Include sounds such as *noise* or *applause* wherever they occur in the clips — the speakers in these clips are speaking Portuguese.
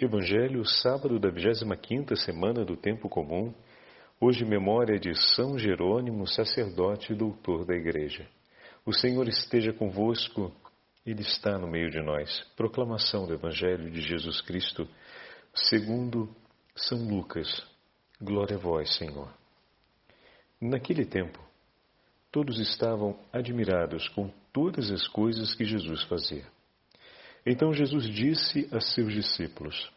Evangelho, sábado da 25ª semana do tempo comum, hoje memória de São Jerônimo, sacerdote e doutor da Igreja. O Senhor esteja convosco, Ele está no meio de nós. Proclamação do Evangelho de Jesus Cristo, segundo São Lucas. Glória a vós, Senhor. Naquele tempo, todos estavam admirados com todas as coisas que Jesus fazia. Então Jesus disse a seus discípulos: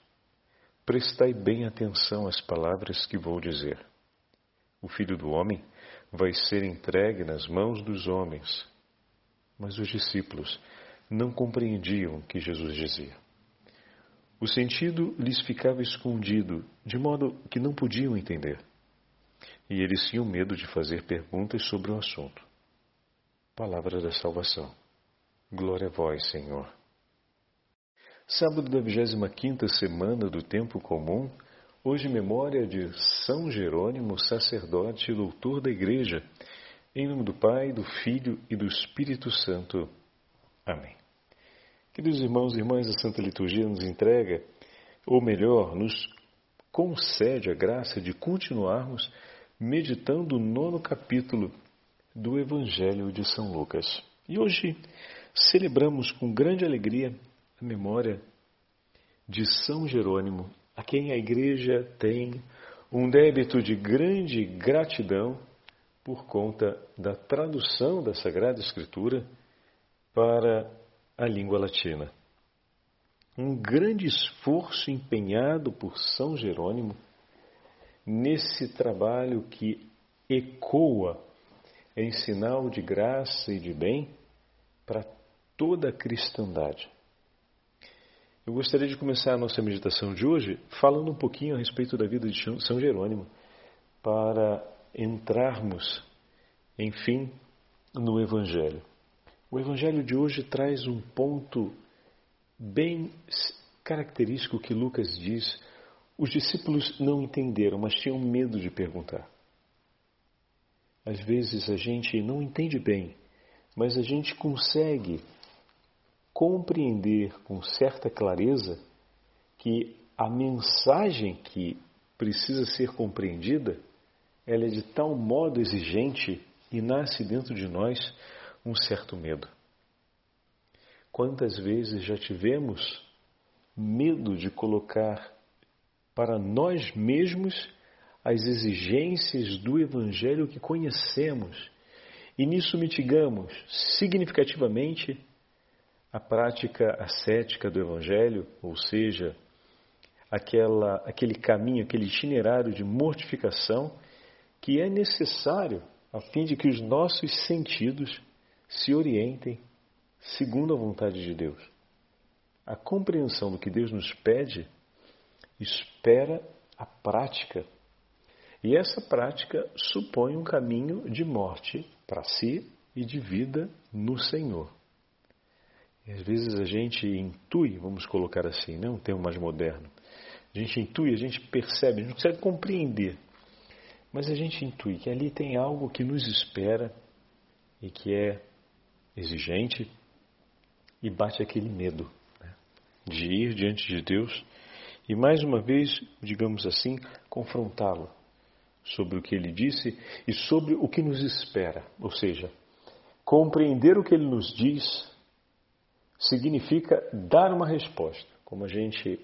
Prestai bem atenção às palavras que vou dizer. O filho do homem vai ser entregue nas mãos dos homens. Mas os discípulos não compreendiam o que Jesus dizia. O sentido lhes ficava escondido, de modo que não podiam entender. E eles tinham medo de fazer perguntas sobre o assunto. Palavra da salvação. Glória a vós, Senhor. Sábado da 25ª semana do tempo comum, hoje memória de São Jerônimo, sacerdote e doutor da Igreja. Em nome do Pai, do Filho e do Espírito Santo. Amém. Queridos irmãos e irmãs, a Santa Liturgia nos entrega, ou melhor, nos concede a graça de continuarmos meditando o nono capítulo do Evangelho de São Lucas. E hoje celebramos com grande alegria a memória de São Jerônimo, a quem a Igreja tem um débito de grande gratidão por conta da tradução da Sagrada Escritura para a língua latina. Um grande esforço empenhado por São Jerônimo nesse trabalho que ecoa em sinal de graça e de bem para toda a cristandade. Eu gostaria de começar a nossa meditação de hoje falando um pouquinho a respeito da vida de São Jerônimo, para entrarmos, enfim, no Evangelho. O Evangelho de hoje traz um ponto bem característico que Lucas diz. Os discípulos não entenderam, mas tinham medo de perguntar. Às vezes a gente não entende bem, mas a gente consegue compreender com certa clareza que a mensagem que precisa ser compreendida, ela é de tal modo exigente e nasce dentro de nós um certo medo. Quantas vezes já tivemos medo de colocar para nós mesmos as exigências do Evangelho que conhecemos e nisso mitigamos significativamente a prática ascética do Evangelho, ou seja, aquela, aquele caminho, aquele itinerário de mortificação que é necessário a fim de que os nossos sentidos se orientem segundo a vontade de Deus. A compreensão do que Deus nos pede espera a prática. E essa prática supõe um caminho de morte para si e de vida no Senhor. E às vezes a gente intui, vamos colocar assim, né, um termo mais moderno. A gente intui, a gente percebe, a gente não consegue compreender. Mas a gente intui que ali tem algo que nos espera e que é exigente e bate aquele medo né, de ir diante de Deus e mais uma vez, digamos assim, confrontá-lo sobre o que ele disse e sobre o que nos espera. Ou seja, compreender o que ele nos diz significa dar uma resposta. Como a gente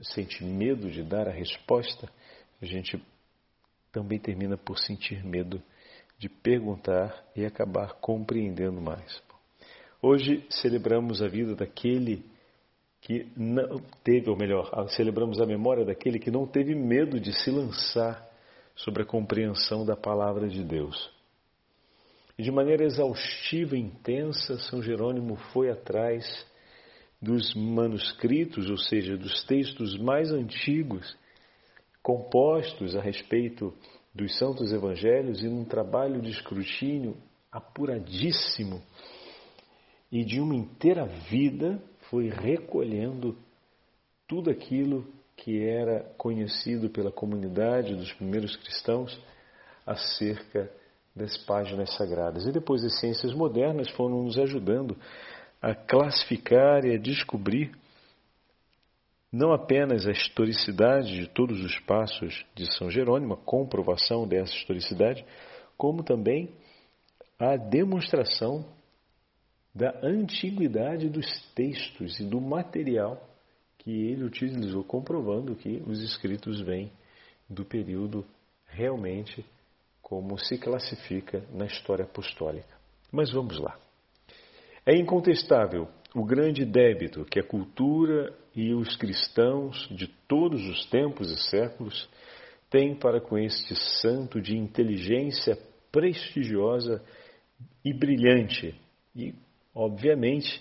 sente medo de dar a resposta, a gente também termina por sentir medo de perguntar e acabar compreendendo mais. Hoje celebramos a vida daquele que não teve, ou melhor, celebramos a memória daquele que não teve medo de se lançar sobre a compreensão da palavra de Deus. E de maneira exaustiva e intensa, São Jerônimo foi atrás dos manuscritos, ou seja, dos textos mais antigos, compostos a respeito dos Santos Evangelhos, e num trabalho de escrutínio apuradíssimo. E de uma inteira vida, foi recolhendo tudo aquilo que era conhecido pela comunidade dos primeiros cristãos acerca das páginas sagradas. E depois as ciências modernas foram nos ajudando a classificar e a descobrir não apenas a historicidade de todos os passos de São Jerônimo, a comprovação dessa historicidade, como também a demonstração da antiguidade dos textos e do material que ele utilizou, comprovando que os escritos vêm do período realmente como se classifica na história apostólica. Mas vamos lá. É incontestável o grande débito que a cultura e os cristãos de todos os tempos e séculos têm para com este santo de inteligência prestigiosa e brilhante. E, obviamente,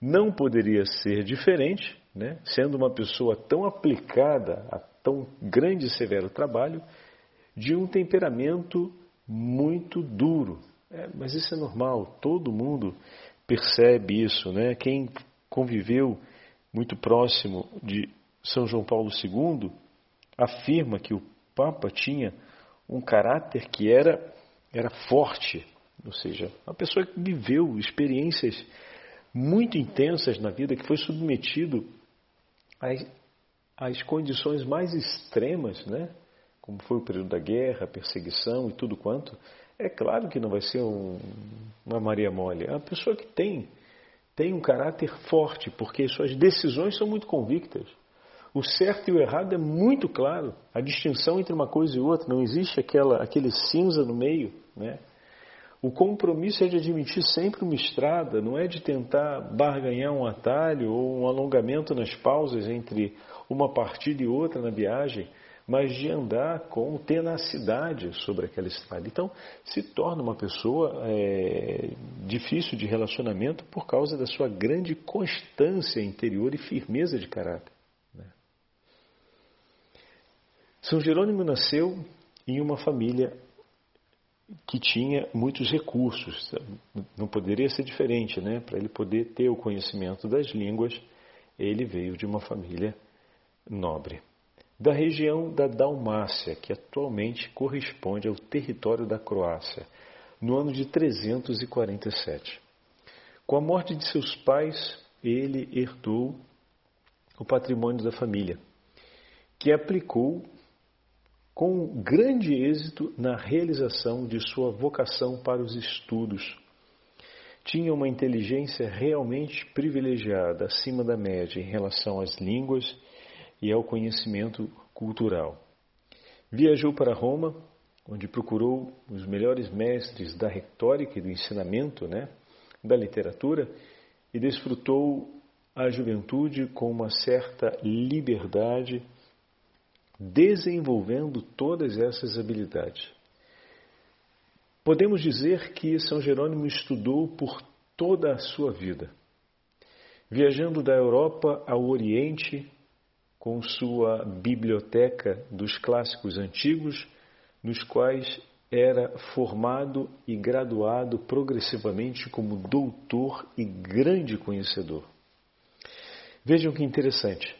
não poderia ser diferente, né? sendo uma pessoa tão aplicada a tão grande e severo trabalho, de um temperamento muito duro. É, mas isso é normal, todo mundo percebe isso. Né? Quem conviveu muito próximo de São João Paulo II afirma que o Papa tinha um caráter que era, era forte, ou seja, uma pessoa que viveu experiências muito intensas na vida, que foi submetido às, às condições mais extremas, né? Como foi o período da guerra, perseguição e tudo quanto, é claro que não vai ser um, uma Maria Mole. É uma pessoa que tem, tem um caráter forte, porque suas decisões são muito convictas. O certo e o errado é muito claro. A distinção entre uma coisa e outra, não existe aquela, aquele cinza no meio. Né? O compromisso é de admitir sempre uma estrada, não é de tentar barganhar um atalho ou um alongamento nas pausas entre uma partida e outra na viagem, mas de andar com tenacidade sobre aquela estrada. Então, se torna uma pessoa é, difícil de relacionamento por causa da sua grande constância interior e firmeza de caráter. Né? São Jerônimo nasceu em uma família que tinha muitos recursos. Não poderia ser diferente, né? Para ele poder ter o conhecimento das línguas, ele veio de uma família nobre. Da região da Dalmácia, que atualmente corresponde ao território da Croácia, no ano de 347. Com a morte de seus pais, ele herdou o patrimônio da família, que aplicou com grande êxito na realização de sua vocação para os estudos. Tinha uma inteligência realmente privilegiada, acima da média, em relação às línguas e ao conhecimento cultural. Viajou para Roma, onde procurou os melhores mestres da retórica e do ensinamento, né, da literatura, e desfrutou a juventude com uma certa liberdade desenvolvendo todas essas habilidades. Podemos dizer que São Jerônimo estudou por toda a sua vida, viajando da Europa ao Oriente com sua biblioteca dos clássicos antigos, nos quais era formado e graduado progressivamente como doutor e grande conhecedor. Vejam que interessante.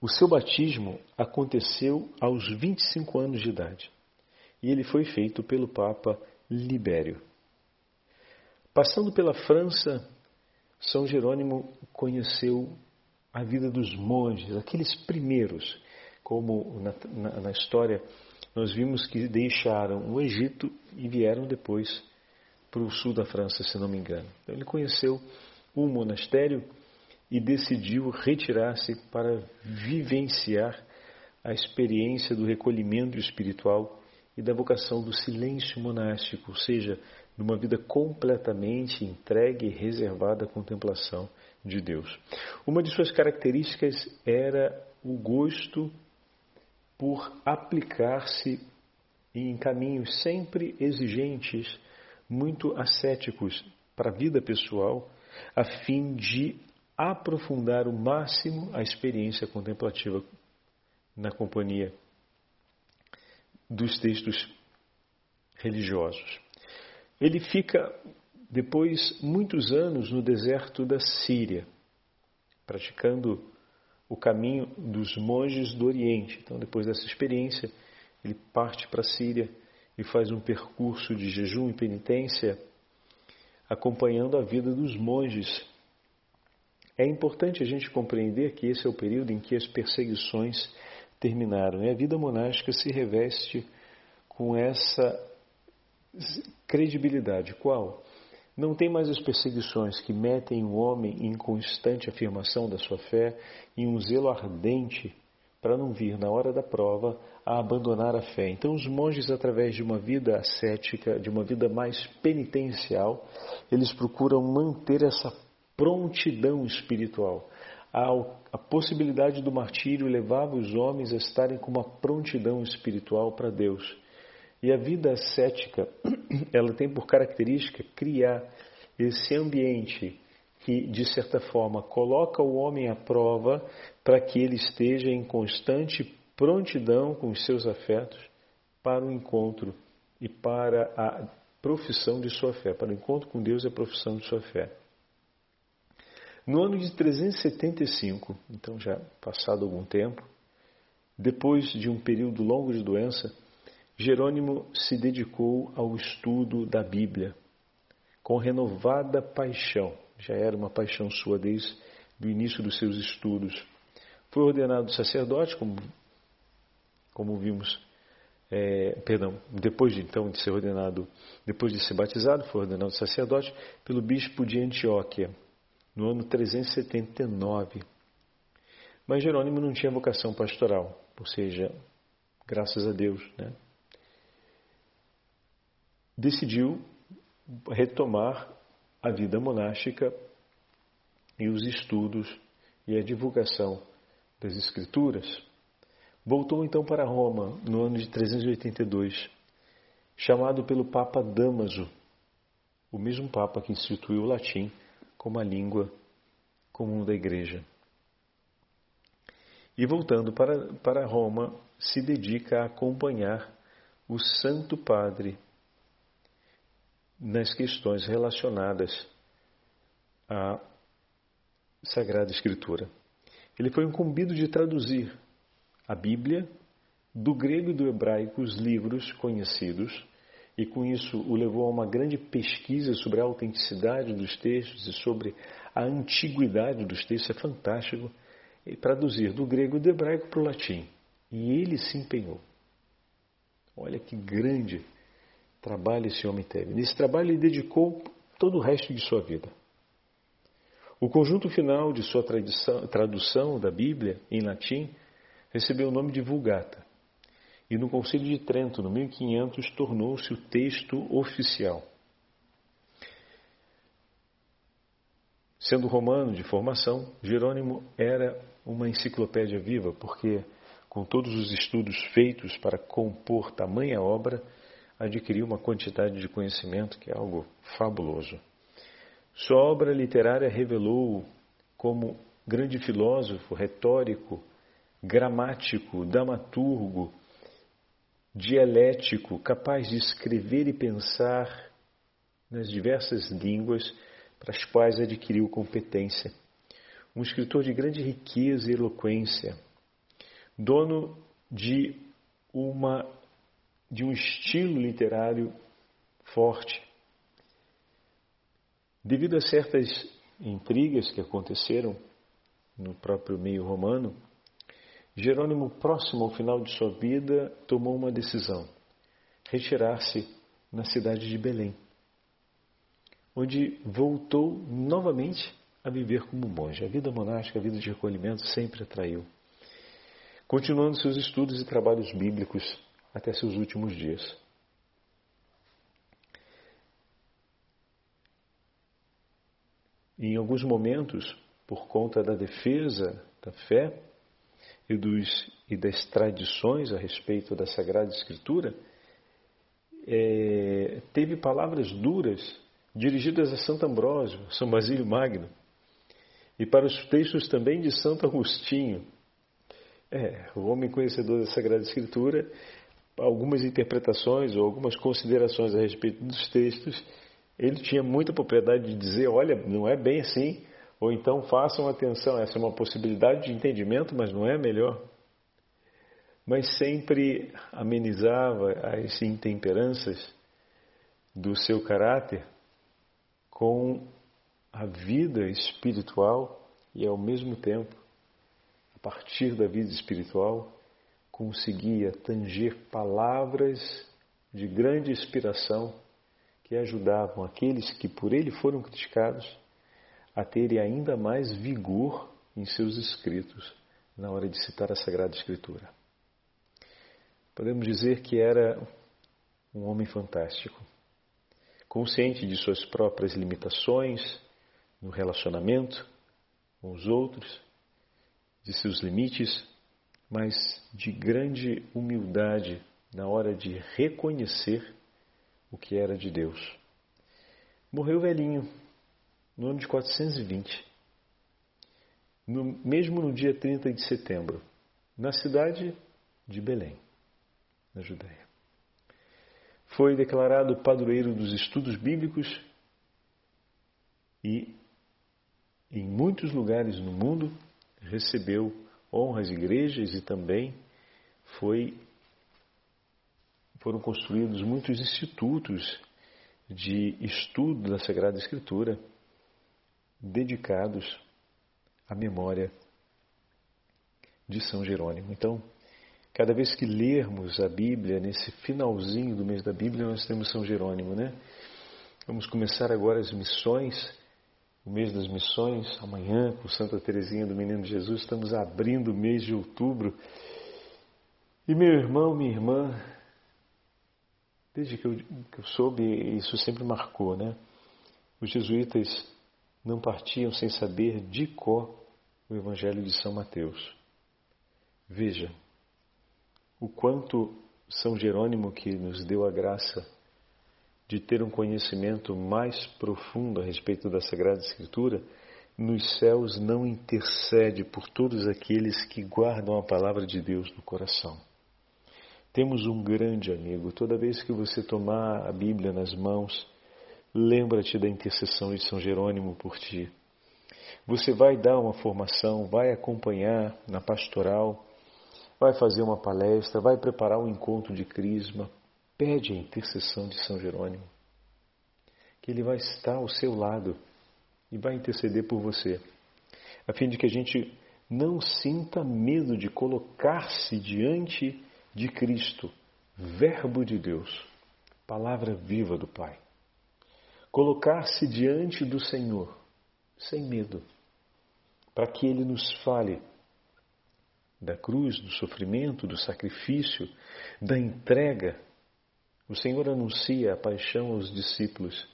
O seu batismo aconteceu aos 25 anos de idade e ele foi feito pelo Papa Libério. Passando pela França, São Jerônimo conheceu a vida dos monges, aqueles primeiros, como na, na, na história nós vimos que deixaram o Egito e vieram depois para o sul da França, se não me engano. Então, ele conheceu um monastério e decidiu retirar-se para vivenciar a experiência do recolhimento espiritual e da vocação do silêncio monástico, ou seja, de uma vida completamente entregue e reservada à contemplação de Deus. Uma de suas características era o gosto por aplicar-se em caminhos sempre exigentes, muito ascéticos para a vida pessoal, a fim de aprofundar o máximo a experiência contemplativa na companhia dos textos religiosos. Ele fica depois muitos anos no deserto da Síria, praticando o caminho dos monges do Oriente. Então, depois dessa experiência, ele parte para a Síria e faz um percurso de jejum e penitência, acompanhando a vida dos monges É importante a gente compreender que esse é o período em que as perseguições terminaram. E a vida monástica se reveste com essa credibilidade. Qual? Não tem mais as perseguições que metem o homem em constante afirmação da sua fé, em um zelo ardente para não vir na hora da prova a abandonar a fé. Então, os monges, através de uma vida ascética, de uma vida mais penitencial, eles procuram manter essa prontidão espiritual. A, possibilidade do martírio levava os homens a estarem com uma prontidão espiritual para Deus. E a vida ascética, *clears throat* ela tem por característica criar esse ambiente que, de certa forma, coloca o homem à prova para que ele esteja em constante prontidão com os seus afetos para o encontro e para a profissão de sua fé, para o encontro com Deus e a profissão de sua fé. No ano de 375, então já passado algum tempo, depois de um período longo de doença, Jerônimo se dedicou ao estudo da Bíblia com renovada paixão. Já era uma paixão sua desde o início dos seus estudos. Foi ordenado sacerdote, como, como vimos, é, perdão, depois de então de ser ordenado, depois de ser batizado, foi ordenado sacerdote pelo bispo de Antioquia, no ano 379. Mas Jerônimo não tinha vocação pastoral, ou seja, graças a Deus, né? decidiu retomar a vida monástica e os estudos e a divulgação das Escrituras. Voltou então para Roma no ano de 382, chamado pelo Papa Damaso, o mesmo Papa que instituiu o latim como a língua comum da Igreja. E voltando para, para Roma, se dedica a acompanhar o Santo Padre nas questões relacionadas à Sagrada Escritura. Ele foi incumbido de traduzir a Bíblia do grego e do hebraico os livros conhecidos e com isso o levou a uma grande pesquisa sobre a autenticidade dos textos e sobre a antiguidade dos textos. É fantástico. E traduzir do grego e do hebraico para o latim. E ele se empenhou. Olha que grande trabalho esse homem teve. Nesse trabalho ele dedicou todo o resto de sua vida. O conjunto final de sua tradução da Bíblia em latim recebeu o nome de Vulgata e no Concílio de Trento, no 1500, tornou-se o texto oficial. Sendo romano de formação, Jerônimo era uma enciclopédia viva, porque, com todos os estudos feitos para compor tamanha obra, adquiriu uma quantidade de conhecimento que é algo fabuloso. Sua obra literária revelou como grande filósofo, retórico, gramático, dramaturgo, dialético, capaz de escrever e pensar nas diversas línguas para as quais adquiriu competência. Um escritor de grande riqueza e eloquência, dono de uma de um estilo literário forte. Devido a certas intrigas que aconteceram no próprio meio romano, Jerônimo, próximo ao final de sua vida, tomou uma decisão: retirar-se na cidade de Belém, onde voltou novamente a viver como monge. A vida monástica, a vida de recolhimento sempre atraiu. Continuando seus estudos e trabalhos bíblicos até seus últimos dias. em alguns momentos, por conta da defesa da fé, e, dos, e das tradições a respeito da Sagrada Escritura, é, teve palavras duras dirigidas a Santo Ambrósio, São Basílio Magno, e para os textos também de Santo Agostinho. É, o homem conhecedor da Sagrada Escritura, algumas interpretações ou algumas considerações a respeito dos textos, ele tinha muita propriedade de dizer: olha, não é bem assim, ou então façam atenção, essa é uma possibilidade de entendimento, mas não é melhor. Mas sempre amenizava as intemperanças do seu caráter com a vida espiritual e ao mesmo tempo, a partir da vida espiritual, conseguia tanger palavras de grande inspiração que ajudavam aqueles que por ele foram criticados a terem ainda mais vigor em seus escritos na hora de citar a Sagrada Escritura. Podemos dizer que era um homem fantástico, consciente de suas próprias limitações no relacionamento com os outros, de seus limites, mas de grande humildade na hora de reconhecer o que era de Deus. Morreu velhinho, no ano de 420, no, mesmo no dia 30 de setembro, na cidade de Belém, na Judéia. Foi declarado padroeiro dos estudos bíblicos e, em muitos lugares no mundo, recebeu honras igrejas e também foi, foram construídos muitos institutos de estudo da Sagrada Escritura dedicados à memória de São Jerônimo. Então, cada vez que lermos a Bíblia, nesse finalzinho do mês da Bíblia, nós temos São Jerônimo, né? Vamos começar agora as missões, o mês das missões, amanhã, com Santa Teresinha do Menino Jesus, estamos abrindo o mês de outubro. E meu irmão, minha irmã, desde que eu, que eu soube, isso sempre marcou, né? Os jesuítas não partiam sem saber de cor o Evangelho de São Mateus. Veja o quanto São Jerônimo, que nos deu a graça de ter um conhecimento mais profundo a respeito da Sagrada Escritura, nos céus não intercede por todos aqueles que guardam a palavra de Deus no coração. Temos um grande amigo. Toda vez que você tomar a Bíblia nas mãos, Lembra-te da intercessão de São Jerônimo por ti. Você vai dar uma formação, vai acompanhar na pastoral, vai fazer uma palestra, vai preparar um encontro de crisma. Pede a intercessão de São Jerônimo, que ele vai estar ao seu lado e vai interceder por você, a fim de que a gente não sinta medo de colocar-se diante de Cristo, Verbo de Deus, palavra viva do Pai colocar-se diante do Senhor, sem medo, para que Ele nos fale da cruz, do sofrimento, do sacrifício, da entrega. O Senhor anuncia a paixão aos discípulos.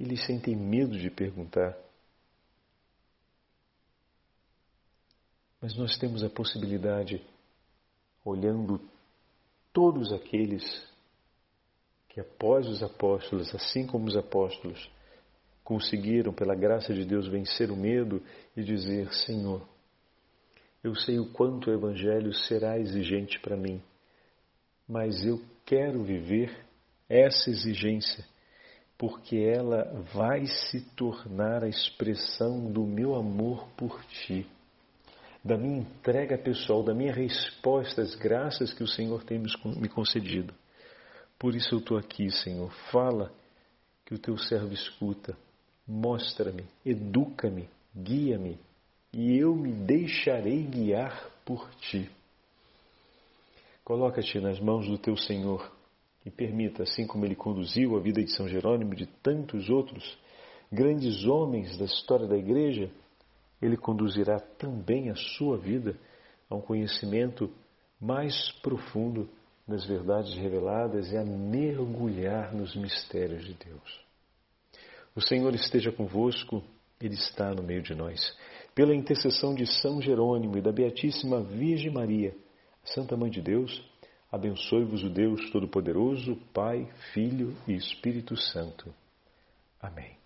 Eles sentem medo de perguntar. Mas nós temos a possibilidade, olhando todos aqueles que após os apóstolos, assim como os apóstolos, conseguiram, pela graça de Deus, vencer o medo e dizer: Senhor, eu sei o quanto o Evangelho será exigente para mim, mas eu quero viver essa exigência, porque ela vai se tornar a expressão do meu amor por Ti, da minha entrega pessoal, da minha resposta às graças que o Senhor tem me concedido. Por isso eu estou aqui, Senhor. Fala que o teu servo escuta. Mostra-me, educa-me, guia-me e eu me deixarei guiar por ti. Coloca-te nas mãos do teu Senhor e permita, assim como ele conduziu a vida de São Jerônimo e de tantos outros grandes homens da história da Igreja, ele conduzirá também a sua vida a um conhecimento mais profundo nas verdades reveladas e a mergulhar nos mistérios de Deus. O Senhor esteja convosco, Ele está no meio de nós. Pela intercessão de São Jerônimo e da Beatíssima Virgem Maria, Santa Mãe de Deus, abençoe-vos o Deus Todo-Poderoso, Pai, Filho e Espírito Santo. Amém.